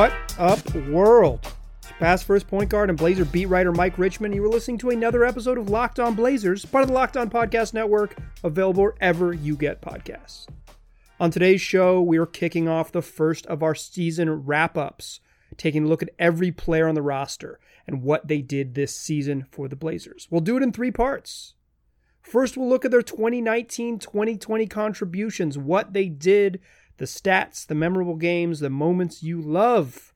What up, world? It's past first point guard and Blazer beat writer Mike Richman. You were listening to another episode of Locked On Blazers, part of the Locked On Podcast Network, available wherever you get podcasts. On today's show, we are kicking off the first of our season wrap ups, taking a look at every player on the roster and what they did this season for the Blazers. We'll do it in three parts. First, we'll look at their 2019 2020 contributions, what they did, the stats, the memorable games, the moments you love,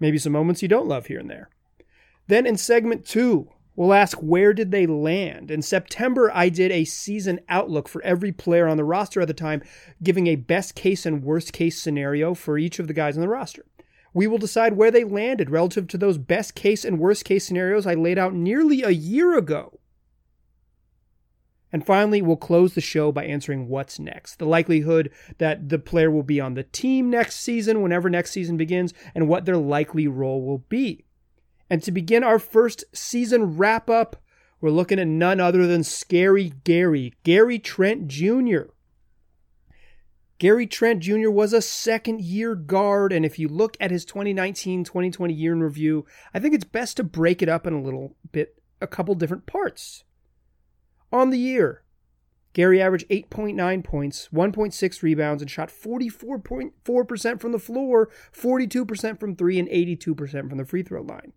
maybe some moments you don't love here and there. Then in segment two, we'll ask where did they land? In September, I did a season outlook for every player on the roster at the time, giving a best case and worst case scenario for each of the guys on the roster. We will decide where they landed relative to those best case and worst case scenarios I laid out nearly a year ago. And finally, we'll close the show by answering what's next. The likelihood that the player will be on the team next season, whenever next season begins, and what their likely role will be. And to begin our first season wrap up, we're looking at none other than Scary Gary, Gary Trent Jr. Gary Trent Jr. was a second year guard, and if you look at his 2019 2020 year in review, I think it's best to break it up in a little bit, a couple different parts. On the year, Gary averaged 8.9 points, 1.6 rebounds, and shot 44.4% from the floor, 42% from three, and 82% from the free throw line.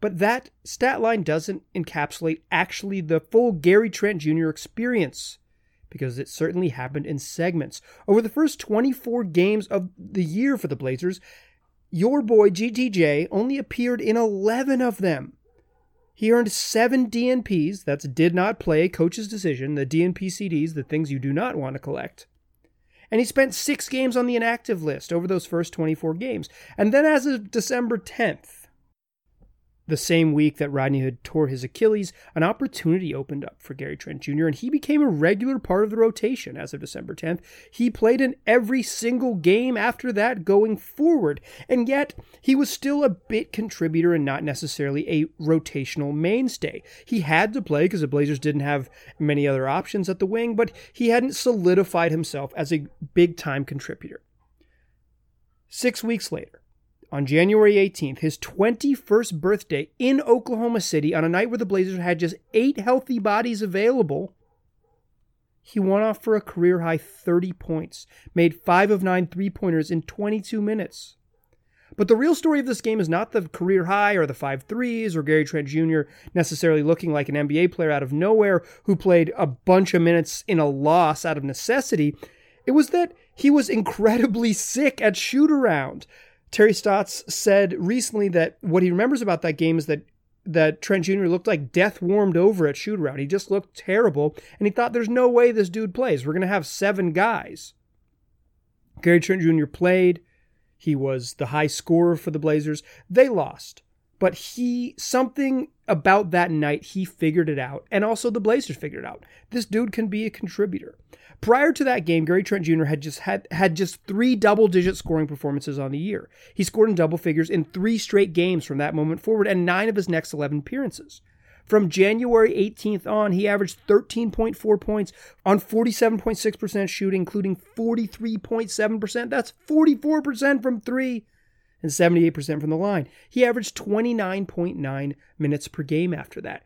But that stat line doesn't encapsulate actually the full Gary Trent Jr. experience because it certainly happened in segments. Over the first 24 games of the year for the Blazers, your boy GTJ only appeared in 11 of them. He earned seven DNPs, that's did not play, coach's decision, the DNP CDs, the things you do not want to collect. And he spent six games on the inactive list over those first 24 games. And then as of December 10th, the same week that Rodney Hood tore his Achilles, an opportunity opened up for Gary Trent Jr., and he became a regular part of the rotation as of December 10th. He played in every single game after that going forward, and yet he was still a bit contributor and not necessarily a rotational mainstay. He had to play because the Blazers didn't have many other options at the wing, but he hadn't solidified himself as a big time contributor. Six weeks later, on January 18th, his 21st birthday in Oklahoma City, on a night where the Blazers had just eight healthy bodies available, he went off for a career high 30 points, made five of nine three pointers in 22 minutes. But the real story of this game is not the career high or the five threes or Gary Trent Jr. necessarily looking like an NBA player out of nowhere who played a bunch of minutes in a loss out of necessity. It was that he was incredibly sick at shoot around. Terry Stotts said recently that what he remembers about that game is that that Trent Jr. looked like death warmed over at shoot around. He just looked terrible, and he thought there's no way this dude plays. We're gonna have seven guys. Gary Trent Jr. played. He was the high scorer for the Blazers. They lost. But he something about that night he figured it out, and also the Blazers figured it out. This dude can be a contributor. Prior to that game, Gary Trent Jr. had just had had just three double-digit scoring performances on the year. He scored in double figures in three straight games from that moment forward, and nine of his next 11 appearances. From January 18th on, he averaged 13.4 points on 47.6% shooting, including 43.7%. That's 44% from three and 78% from the line. He averaged 29.9 minutes per game after that.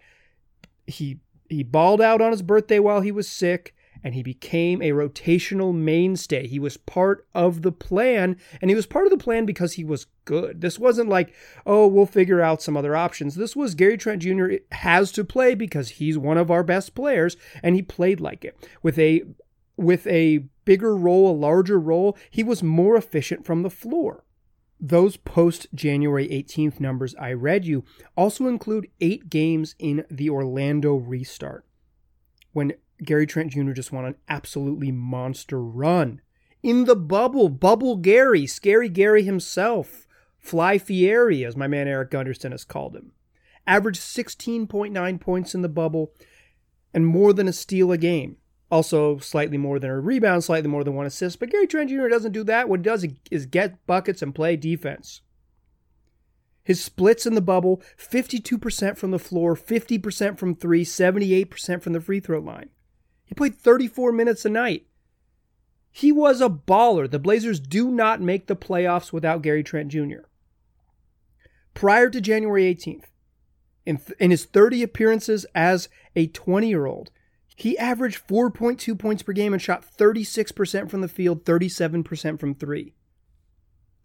He he balled out on his birthday while he was sick and he became a rotational mainstay. He was part of the plan, and he was part of the plan because he was good. This wasn't like, oh, we'll figure out some other options. This was Gary Trent Jr. has to play because he's one of our best players, and he played like it. With a with a bigger role, a larger role, he was more efficient from the floor. Those post January 18th numbers I read you also include eight games in the Orlando restart. When Gary Trent Jr. just won an absolutely monster run. In the bubble, Bubble Gary, Scary Gary himself, Fly Fieri, as my man Eric Gunderson has called him. Averaged 16.9 points in the bubble and more than a steal a game. Also, slightly more than a rebound, slightly more than one assist. But Gary Trent Jr. doesn't do that. What he does is get buckets and play defense. His splits in the bubble 52% from the floor, 50% from three, 78% from the free throw line. He played 34 minutes a night. He was a baller. The Blazers do not make the playoffs without Gary Trent Jr. Prior to January 18th, in, th- in his 30 appearances as a 20 year old, he averaged 4.2 points per game and shot 36% from the field, 37% from three.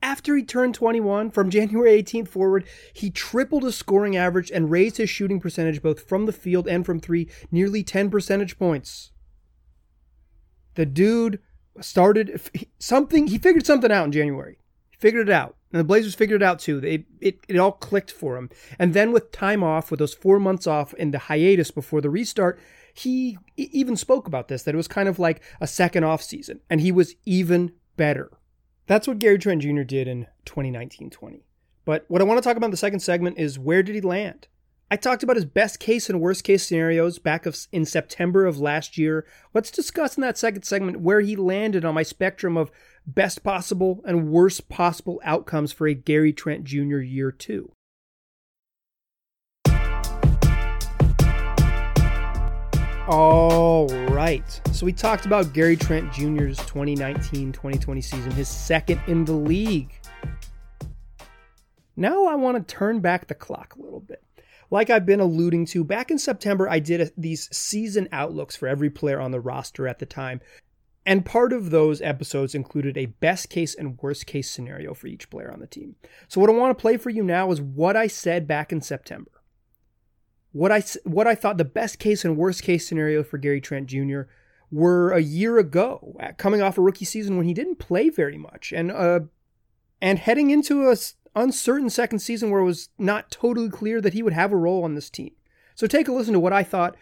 After he turned 21, from January 18th forward, he tripled his scoring average and raised his shooting percentage both from the field and from three nearly 10 percentage points. The dude started something, he figured something out in January. He figured it out. And the Blazers figured it out too. It, it, it all clicked for him. And then with time off, with those four months off in the hiatus before the restart, he even spoke about this that it was kind of like a second off season, and he was even better. That's what Gary Trent Jr. did in 2019 20. But what I want to talk about in the second segment is where did he land? I talked about his best case and worst case scenarios back in September of last year. Let's discuss in that second segment where he landed on my spectrum of best possible and worst possible outcomes for a Gary Trent Jr. year two. All right. So we talked about Gary Trent Jr.'s 2019 2020 season, his second in the league. Now I want to turn back the clock a little bit. Like I've been alluding to, back in September, I did a, these season outlooks for every player on the roster at the time. And part of those episodes included a best case and worst case scenario for each player on the team. So, what I want to play for you now is what I said back in September what I what I thought the best case and worst case scenario for Gary Trent Jr. were a year ago, coming off a rookie season when he didn't play very much, and uh, and heading into a uncertain second season where it was not totally clear that he would have a role on this team. So take a listen to what I thought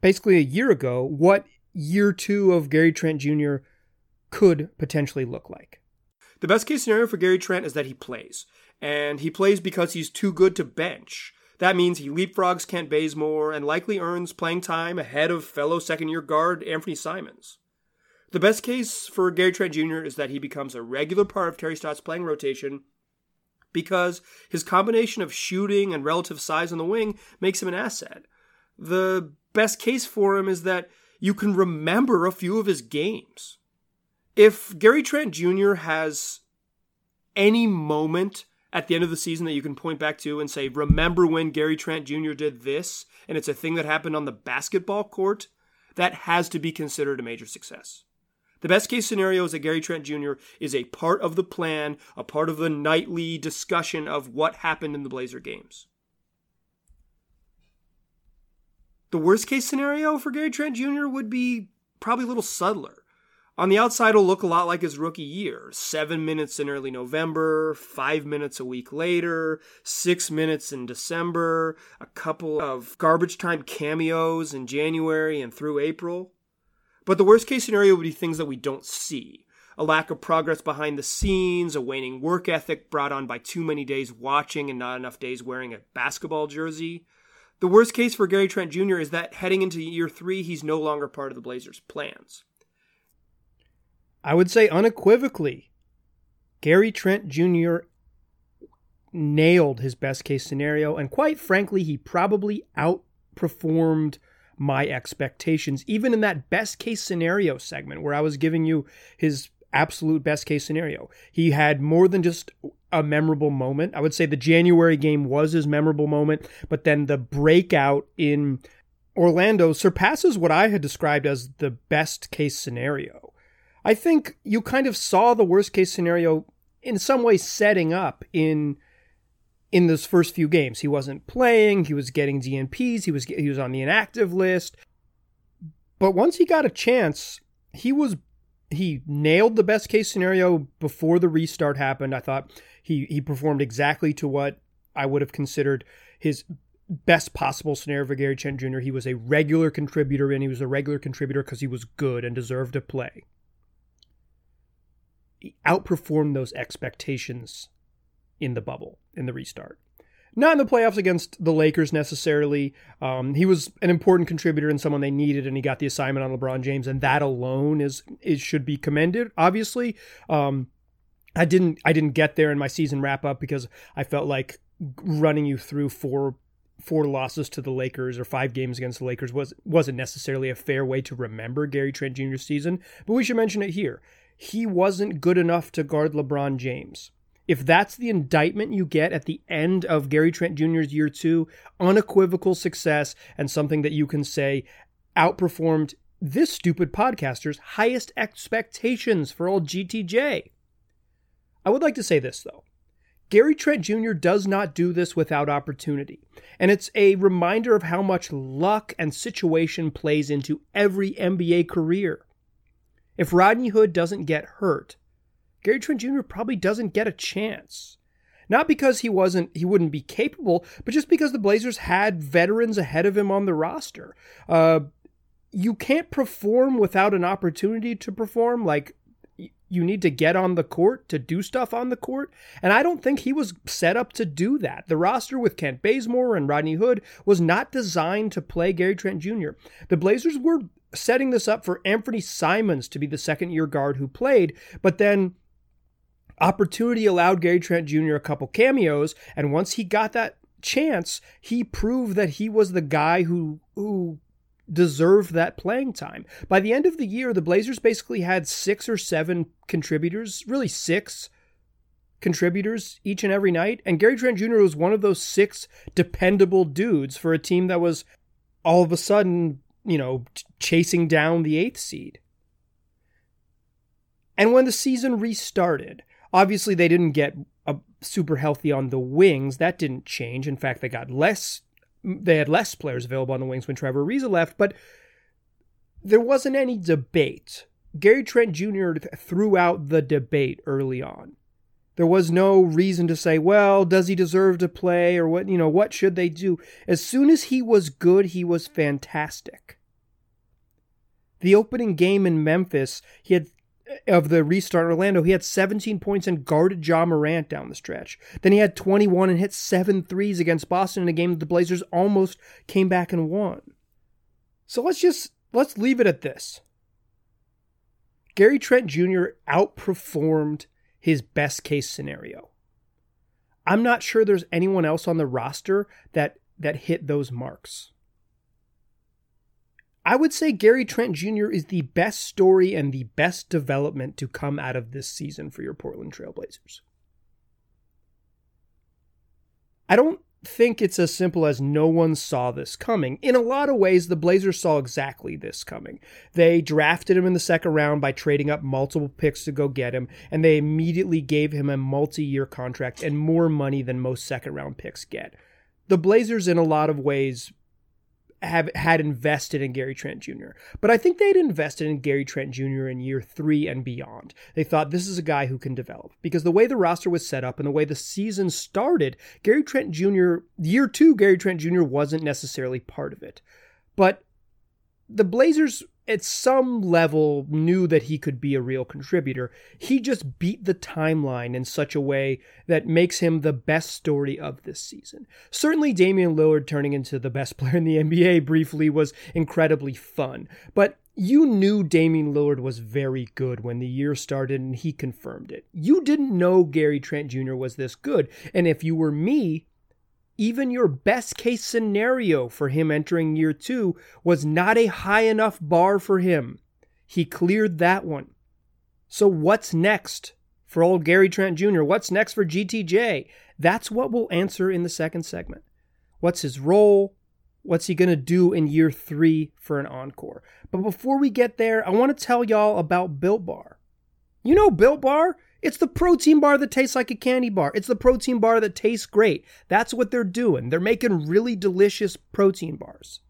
basically a year ago, what year two of Gary Trent Jr. could potentially look like. The best case scenario for Gary Trent is that he plays, and he plays because he's too good to bench. That means he leapfrogs Kent Bazemore and likely earns playing time ahead of fellow second year guard Anthony Simons. The best case for Gary Trent Jr. is that he becomes a regular part of Terry Stotts' playing rotation because his combination of shooting and relative size on the wing makes him an asset. The best case for him is that you can remember a few of his games. If Gary Trent Jr. has any moment at the end of the season that you can point back to and say, remember when Gary Trent Jr. did this, and it's a thing that happened on the basketball court, that has to be considered a major success. The best case scenario is that Gary Trent Jr. is a part of the plan, a part of the nightly discussion of what happened in the Blazer games. The worst case scenario for Gary Trent Jr. would be probably a little subtler. On the outside, it'll look a lot like his rookie year. Seven minutes in early November, five minutes a week later, six minutes in December, a couple of garbage time cameos in January and through April. But the worst case scenario would be things that we don't see. A lack of progress behind the scenes, a waning work ethic brought on by too many days watching and not enough days wearing a basketball jersey. The worst case for Gary Trent Jr. is that heading into year three, he's no longer part of the Blazers' plans. I would say unequivocally, Gary Trent Jr. nailed his best case scenario, and quite frankly, he probably outperformed my expectations, even in that best case scenario segment where I was giving you his absolute best case scenario. He had more than just a memorable moment. I would say the January game was his memorable moment, but then the breakout in Orlando surpasses what I had described as the best case scenario. I think you kind of saw the worst case scenario in some way setting up in in those first few games. He wasn't playing, he was getting DNPs, he was he was on the inactive list. But once he got a chance, he was he nailed the best case scenario before the restart happened. I thought he he performed exactly to what I would have considered his best possible scenario for Gary Trent Jr. He was a regular contributor and he was a regular contributor because he was good and deserved to play outperformed those expectations in the bubble, in the restart. Not in the playoffs against the Lakers necessarily. Um, he was an important contributor and someone they needed, and he got the assignment on LeBron James, and that alone is is should be commended. Obviously, um, I didn't I didn't get there in my season wrap up because I felt like running you through four four losses to the Lakers or five games against the Lakers was wasn't necessarily a fair way to remember Gary Trent Jr.'s season. But we should mention it here he wasn't good enough to guard LeBron James. If that's the indictment you get at the end of Gary Trent Jr.'s year two, unequivocal success and something that you can say outperformed this stupid podcaster's highest expectations for old GTJ. I would like to say this, though. Gary Trent Jr. does not do this without opportunity. And it's a reminder of how much luck and situation plays into every NBA career. If Rodney Hood doesn't get hurt, Gary Trent Jr. probably doesn't get a chance. Not because he wasn't he wouldn't be capable, but just because the Blazers had veterans ahead of him on the roster. Uh, you can't perform without an opportunity to perform. Like you need to get on the court to do stuff on the court. And I don't think he was set up to do that. The roster with Kent Bazemore and Rodney Hood was not designed to play Gary Trent Jr. The Blazers were setting this up for Anthony Simons to be the second year guard who played, but then opportunity allowed Gary Trent Jr. a couple cameos, and once he got that chance, he proved that he was the guy who who deserved that playing time. By the end of the year, the Blazers basically had six or seven contributors, really six contributors each and every night, and Gary Trent Jr. was one of those six dependable dudes for a team that was all of a sudden, you know, chasing down the eighth seed. And when the season restarted, Obviously, they didn't get a super healthy on the wings. That didn't change. In fact, they got less. They had less players available on the wings when Trevor Ariza left, but there wasn't any debate. Gary Trent Jr. threw out the debate early on. There was no reason to say, well, does he deserve to play or what, you know, what should they do? As soon as he was good, he was fantastic. The opening game in Memphis, he had of the restart Orlando, he had 17 points and guarded Ja Morant down the stretch. Then he had 21 and hit seven threes against Boston in a game that the Blazers almost came back and won. So let's just let's leave it at this. Gary Trent Jr. outperformed his best case scenario. I'm not sure there's anyone else on the roster that that hit those marks. I would say Gary Trent Jr. is the best story and the best development to come out of this season for your Portland Trailblazers. I don't think it's as simple as no one saw this coming. In a lot of ways, the Blazers saw exactly this coming. They drafted him in the second round by trading up multiple picks to go get him, and they immediately gave him a multi year contract and more money than most second round picks get. The Blazers, in a lot of ways, have had invested in Gary Trent Jr. But I think they'd invested in Gary Trent Jr. in year three and beyond. They thought this is a guy who can develop because the way the roster was set up and the way the season started, Gary Trent Jr. year two, Gary Trent Jr. wasn't necessarily part of it. But the Blazers at some level knew that he could be a real contributor. He just beat the timeline in such a way that makes him the best story of this season. Certainly, Damian Lillard turning into the best player in the NBA briefly was incredibly fun, but you knew Damian Lillard was very good when the year started and he confirmed it. You didn't know Gary Trent Jr. was this good, and if you were me, even your best case scenario for him entering year two was not a high enough bar for him. He cleared that one. So, what's next for old Gary Trent Jr.? What's next for GTJ? That's what we'll answer in the second segment. What's his role? What's he going to do in year three for an encore? But before we get there, I want to tell y'all about Built Bar. You know Built Bar? It's the protein bar that tastes like a candy bar. It's the protein bar that tastes great. That's what they're doing. They're making really delicious protein bars.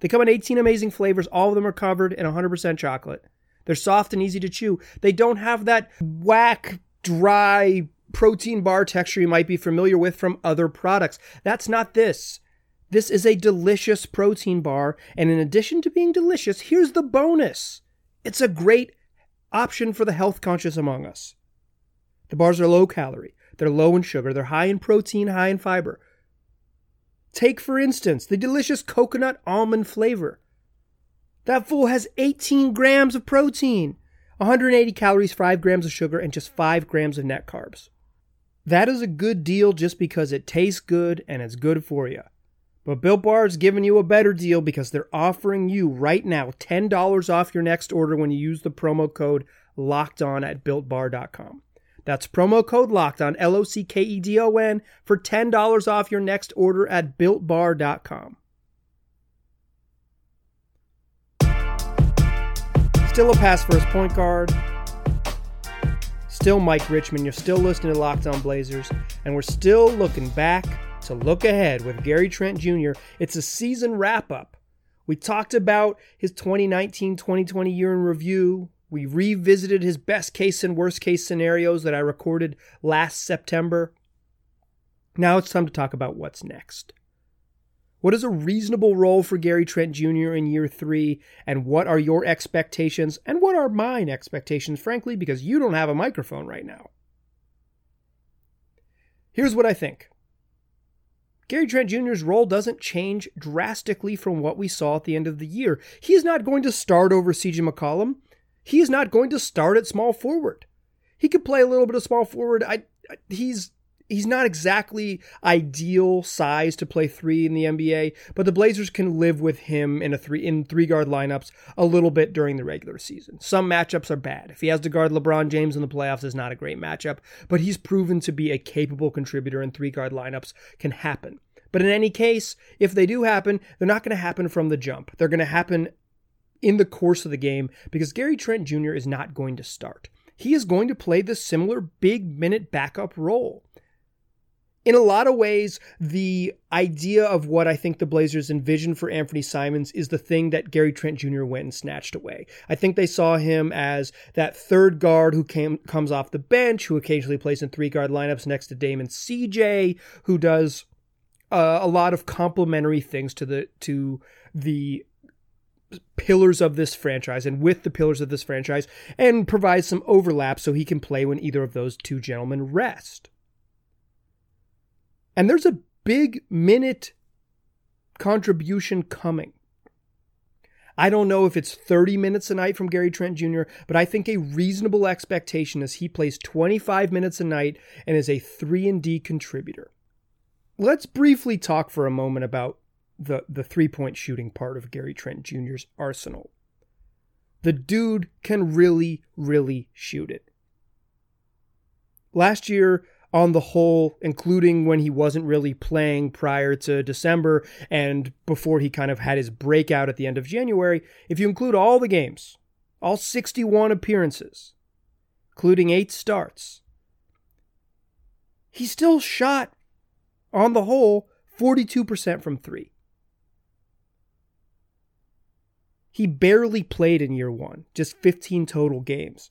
They come in 18 amazing flavors. All of them are covered in 100% chocolate. They're soft and easy to chew. They don't have that whack, dry protein bar texture you might be familiar with from other products. That's not this. This is a delicious protein bar. And in addition to being delicious, here's the bonus it's a great option for the health conscious among us. The bars are low calorie, they're low in sugar, they're high in protein, high in fiber. Take, for instance, the delicious coconut almond flavor. That fool has 18 grams of protein, 180 calories, 5 grams of sugar, and just 5 grams of net carbs. That is a good deal just because it tastes good and it's good for you. But Built Bar is giving you a better deal because they're offering you right now $10 off your next order when you use the promo code locked on at builtbar.com. That's promo code locked on, L O C K E D O N, for $10 off your next order at builtbar.com. Still a pass first point guard. Still Mike Richman. You're still listening to Locked On Blazers. And we're still looking back to look ahead with Gary Trent Jr. It's a season wrap up. We talked about his 2019 2020 year in review. We revisited his best case and worst case scenarios that I recorded last September. Now it's time to talk about what's next. What is a reasonable role for Gary Trent Jr. in year three? And what are your expectations? And what are mine expectations, frankly, because you don't have a microphone right now? Here's what I think Gary Trent Jr.'s role doesn't change drastically from what we saw at the end of the year. He is not going to start over CJ McCollum. He is not going to start at small forward. He could play a little bit of small forward. I, I he's he's not exactly ideal size to play three in the NBA, but the Blazers can live with him in a three in three guard lineups a little bit during the regular season. Some matchups are bad. If he has to guard LeBron James in the playoffs, is not a great matchup, but he's proven to be a capable contributor in three guard lineups can happen. But in any case, if they do happen, they're not going to happen from the jump. They're going to happen in the course of the game because Gary Trent Jr. is not going to start. He is going to play the similar big minute backup role in a lot of ways, the idea of what I think the Blazers envisioned for Anthony Simons is the thing that Gary Trent Jr. went and snatched away. I think they saw him as that third guard who came comes off the bench, who occasionally plays in three guard lineups next to Damon CJ, who does uh, a lot of complementary things to the to the pillars of this franchise and with the pillars of this franchise and provides some overlap so he can play when either of those two gentlemen rest. And there's a big minute contribution coming. I don't know if it's 30 minutes a night from Gary Trent Jr., but I think a reasonable expectation is he plays 25 minutes a night and is a 3 and D contributor. Let's briefly talk for a moment about the, the three point shooting part of Gary Trent Jr.'s arsenal. The dude can really, really shoot it. Last year, on the whole, including when he wasn't really playing prior to December and before he kind of had his breakout at the end of January, if you include all the games, all 61 appearances, including eight starts, he still shot, on the whole, 42% from three. He barely played in year one, just 15 total games.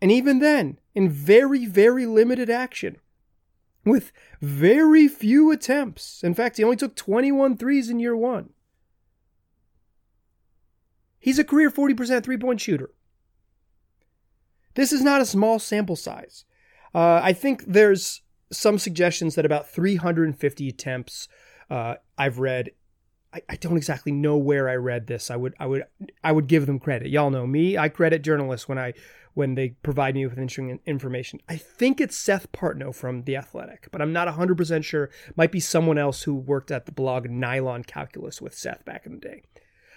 And even then, in very, very limited action, with very few attempts. In fact, he only took 21 threes in year one. He's a career 40% three point shooter. This is not a small sample size. Uh, I think there's some suggestions that about 350 attempts uh, I've read I, don't exactly know where I read this. I would I would I would give them credit. Y'all know me. I credit journalists when I when they provide me with interesting information. I think it's Seth Partnow from The Athletic, but I'm not 100% sure. Might be someone else who worked at the blog Nylon Calculus with Seth back in the day.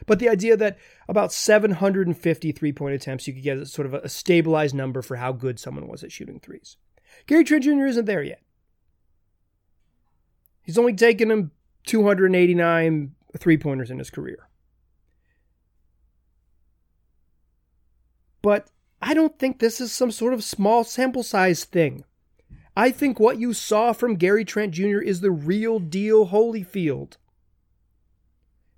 But the idea that about 750 three point attempts, you could get sort of a stabilized number for how good someone was at shooting threes. Gary Trent Jr. isn't there yet. He's only taken him 289 three pointers in his career. But I don't think this is some sort of small sample size thing. I think what you saw from Gary Trent Jr. is the real deal Holyfield.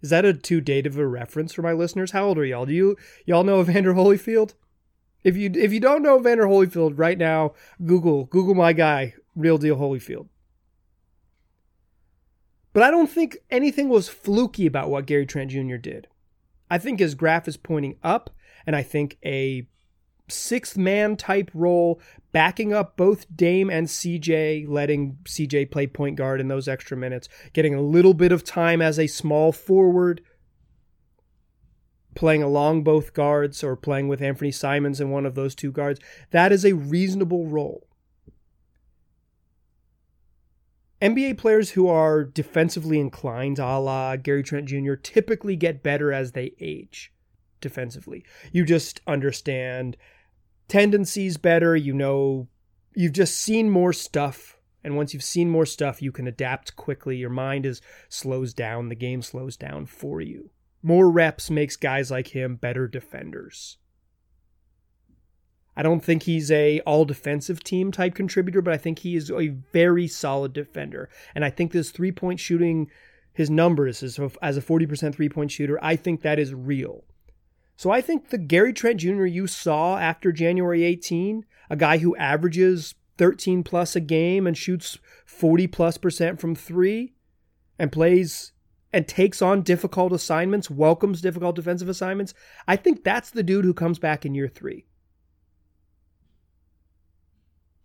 Is that a too date of a reference for my listeners? How old are y'all? Do you y'all know Evander Holyfield? If you if you don't know Evander Holyfield right now, Google Google my guy, real deal Holyfield. But I don't think anything was fluky about what Gary Trent Jr. did. I think his graph is pointing up, and I think a sixth man type role, backing up both Dame and CJ, letting CJ play point guard in those extra minutes, getting a little bit of time as a small forward, playing along both guards or playing with Anthony Simons in one of those two guards. That is a reasonable role. NBA players who are defensively inclined, a la Gary Trent Jr., typically get better as they age. defensively. You just understand tendencies better. You know, you've just seen more stuff. And once you've seen more stuff, you can adapt quickly. Your mind is slows down. The game slows down for you. More reps makes guys like him better defenders. I don't think he's a all defensive team type contributor, but I think he is a very solid defender. And I think this three point shooting, his numbers as a, as a 40% three point shooter, I think that is real. So I think the Gary Trent Jr. you saw after January 18, a guy who averages 13 plus a game and shoots 40 plus percent from three and plays and takes on difficult assignments, welcomes difficult defensive assignments, I think that's the dude who comes back in year three.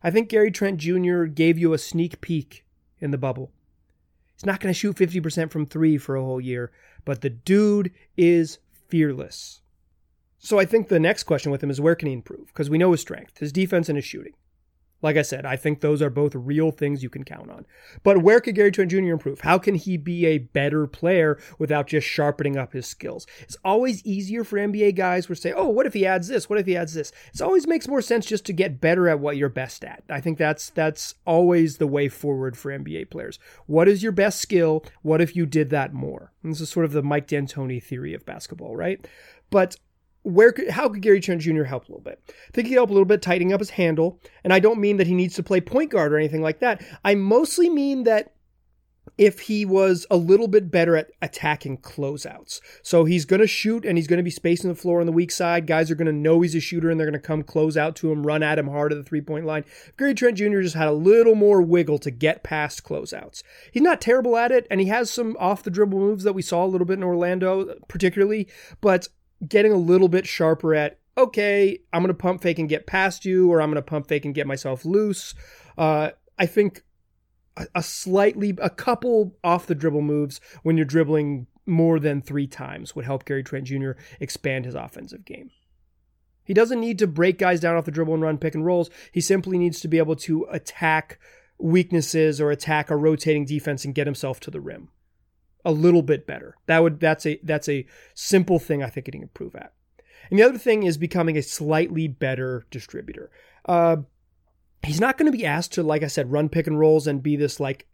I think Gary Trent Jr. gave you a sneak peek in the bubble. He's not going to shoot 50% from three for a whole year, but the dude is fearless. So I think the next question with him is where can he improve? Because we know his strength, his defense, and his shooting. Like I said, I think those are both real things you can count on. But where could Gary Trent Jr. improve? How can he be a better player without just sharpening up his skills? It's always easier for NBA guys who say, oh, what if he adds this? What if he adds this? It always makes more sense just to get better at what you're best at. I think that's that's always the way forward for NBA players. What is your best skill? What if you did that more? And this is sort of the Mike D'Antoni theory of basketball, right? But where could, how could Gary Trent Jr. help a little bit? I think he could help a little bit tightening up his handle. And I don't mean that he needs to play point guard or anything like that. I mostly mean that if he was a little bit better at attacking closeouts. So he's going to shoot and he's going to be spacing the floor on the weak side. Guys are going to know he's a shooter and they're going to come close out to him, run at him hard at the three point line. Gary Trent Jr. just had a little more wiggle to get past closeouts. He's not terrible at it and he has some off the dribble moves that we saw a little bit in Orlando, particularly, but getting a little bit sharper at okay, I'm going to pump fake and get past you, or I'm going to pump fake and get myself loose. Uh, I think a, a, slightly, a couple off the dribble moves when you're dribbling more than three times would help Gary Trent Jr. expand his offensive game. He doesn't need to break guys down off the dribble and run pick and rolls. He simply needs to be able to attack weaknesses or attack a rotating defense and get himself to the rim a little bit better. That would that's a that's a simple thing I think he can improve at. And the other thing is becoming a slightly better distributor. Uh, he's not going to be asked to, like I said, run pick and rolls and be this like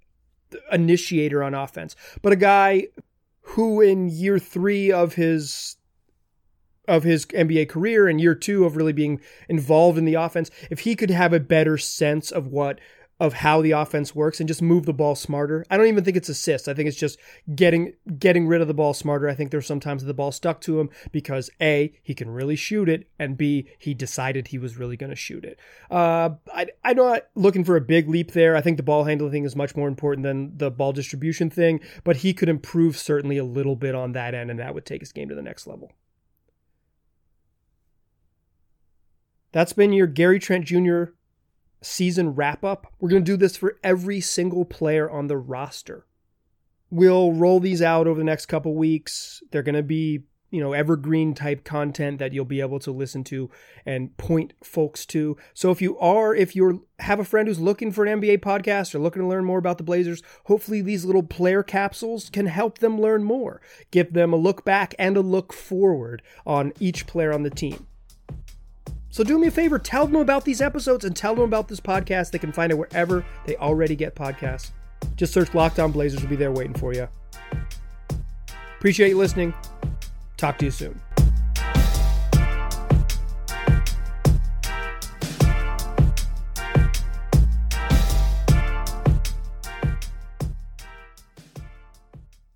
initiator on offense, but a guy who in year three of his of his NBA career and year two of really being involved in the offense, if he could have a better sense of what of how the offense works and just move the ball smarter. I don't even think it's assists. I think it's just getting getting rid of the ball smarter. I think there's sometimes the ball stuck to him because A, he can really shoot it, and B, he decided he was really going to shoot it. Uh, I, I'm not looking for a big leap there. I think the ball handling thing is much more important than the ball distribution thing, but he could improve certainly a little bit on that end, and that would take his game to the next level. That's been your Gary Trent Jr season wrap up. We're going to do this for every single player on the roster. We'll roll these out over the next couple weeks. They're going to be, you know, evergreen type content that you'll be able to listen to and point folks to. So if you are, if you're have a friend who's looking for an NBA podcast or looking to learn more about the Blazers, hopefully these little player capsules can help them learn more, give them a look back and a look forward on each player on the team. So do me a favor, tell them about these episodes and tell them about this podcast. They can find it wherever they already get podcasts. Just search Locked On Blazers will be there waiting for you. Appreciate you listening. Talk to you soon.